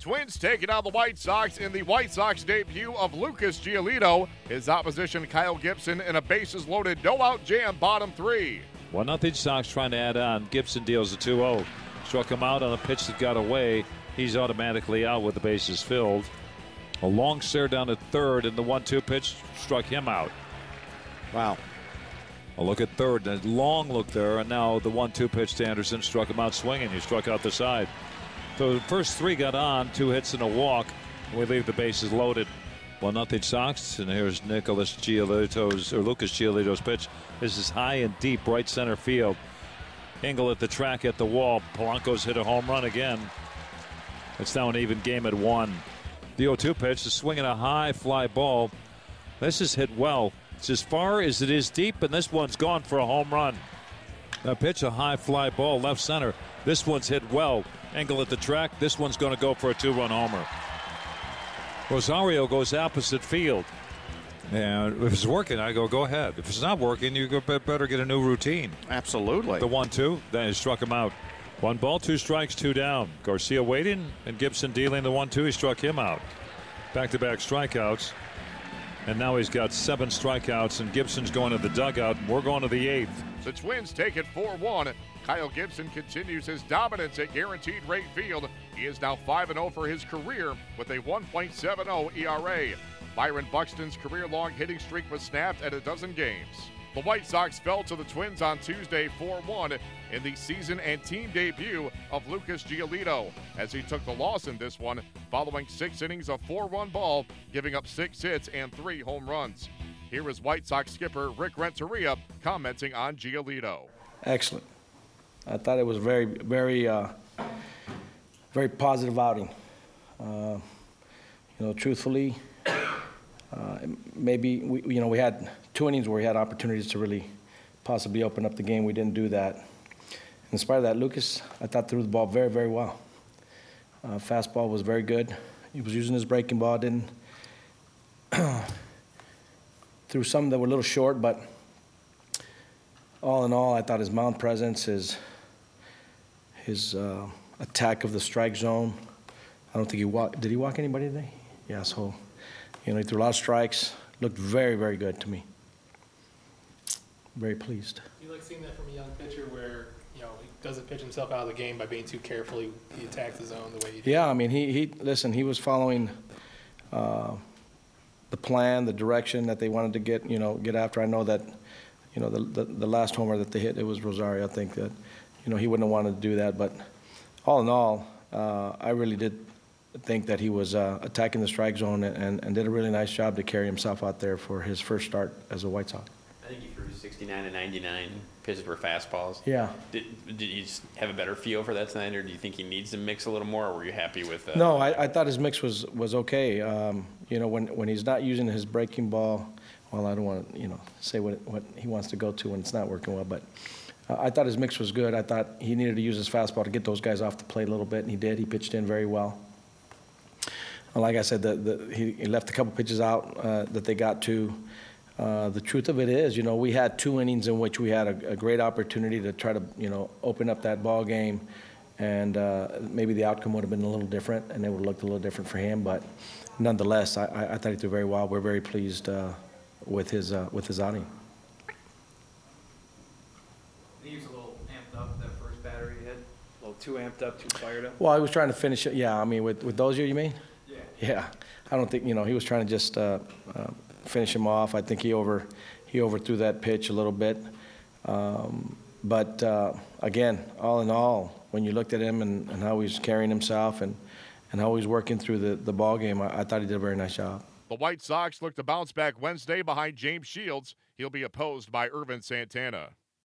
Twins taking on the White Sox in the White Sox debut of Lucas Giolito. His opposition, Kyle Gibson, in a bases loaded no out jam, bottom three. 1 nothing Sox trying to add on. Gibson deals a 2 0. Struck him out on a pitch that got away. He's automatically out with the bases filled. A long stare down to third, and the 1 2 pitch struck him out. Wow. A look at third, a long look there, and now the 1 2 pitch to Anderson struck him out swinging. He struck out the side. So the first three got on, two hits and a walk. We leave the bases loaded. Well, nothing Sox, and here's Nicholas Giolito's or Lucas Giolito's pitch. This is high and deep, right center field. Engel at the track at the wall. Polanco's hit a home run again. It's now an even game at one. The 0-2 pitch is swinging a high fly ball. This is hit well. It's as far as it is deep, and this one's gone for a home run. A pitch, a high fly ball, left center. This one's hit well. Engel at the track. This one's going to go for a two-run homer. Rosario goes opposite field. And if it's working, I go, go ahead. If it's not working, you better get a new routine. Absolutely. The one-two, then he struck him out. One ball, two strikes, two down. Garcia waiting, and Gibson dealing the one-two. He struck him out. Back-to-back strikeouts, and now he's got seven strikeouts. And Gibson's going to the dugout. We're going to the eighth. The Twins take it 4-1. Kyle Gibson continues his dominance at Guaranteed Rate Field. He is now 5-0 for his career with a 1.70 ERA. Byron Buxton's career long hitting streak was snapped at a dozen games. The White Sox fell to the Twins on Tuesday 4 1 in the season and team debut of Lucas Giolito as he took the loss in this one following six innings of four run ball, giving up six hits and three home runs. Here is White Sox skipper Rick Renteria commenting on Giolito. Excellent. I thought it was very, very, uh, very positive outing. Uh, you know, truthfully, maybe we, you know, we had two innings where we had opportunities to really possibly open up the game. We didn't do that. In spite of that, Lucas, I thought threw the ball very, very well. Uh, fastball was very good. He was using his breaking ball. Didn't threw some that were a little short, but all in all, I thought his mound presence, his his uh, attack of the strike zone. I don't think he walked. Did he walk anybody today? Yeah. So, you know, he threw a lot of strikes. Looked very, very good to me. Very pleased. You like seeing that from a young pitcher where you know he doesn't pitch himself out of the game by being too carefully. He attacks the zone the way he did. Yeah, I mean, he, he listen. He was following uh, the plan, the direction that they wanted to get. You know, get after. I know that. You know, the, the, the last homer that they hit, it was Rosario. I think that, you know, he wouldn't have wanted to do that. But all in all, uh, I really did think that he was uh, attacking the strike zone and, and did a really nice job to carry himself out there for his first start as a White Sox. I think he threw 69 and 99 pitches were fastballs. Yeah. Did, did you have a better feel for that tonight, or do you think he needs to mix a little more, or were you happy with? Uh, No, I, I thought his mix was, was okay. Um, you know, when, when he's not using his breaking ball, well, I don't want to, you know, say what, what he wants to go to when it's not working well, but uh, I thought his mix was good. I thought he needed to use his fastball to get those guys off the plate a little bit, and he did. He pitched in very well. Like I said, the, the, he, he left a couple pitches out uh, that they got to. Uh, the truth of it is, you know, we had two innings in which we had a, a great opportunity to try to, you know, open up that ball game, and uh, maybe the outcome would have been a little different, and it would have looked a little different for him. But nonetheless, I, I, I thought he threw very well. We're very pleased uh, with his uh, with his outing. He was a little amped up that first batter he hit, a little too amped up, too fired up. Well, I was trying to finish it. Yeah, I mean, with with those, you mean? Yeah. I don't think you know he was trying to just uh, uh, finish him off. I think he over he overthrew that pitch a little bit. Um, but uh, again, all in all, when you looked at him and, and how he's carrying himself and, and how he's working through the, the ball game, I, I thought he did a very nice job. The White Sox look to bounce back Wednesday behind James Shields. He'll be opposed by Ervin Santana.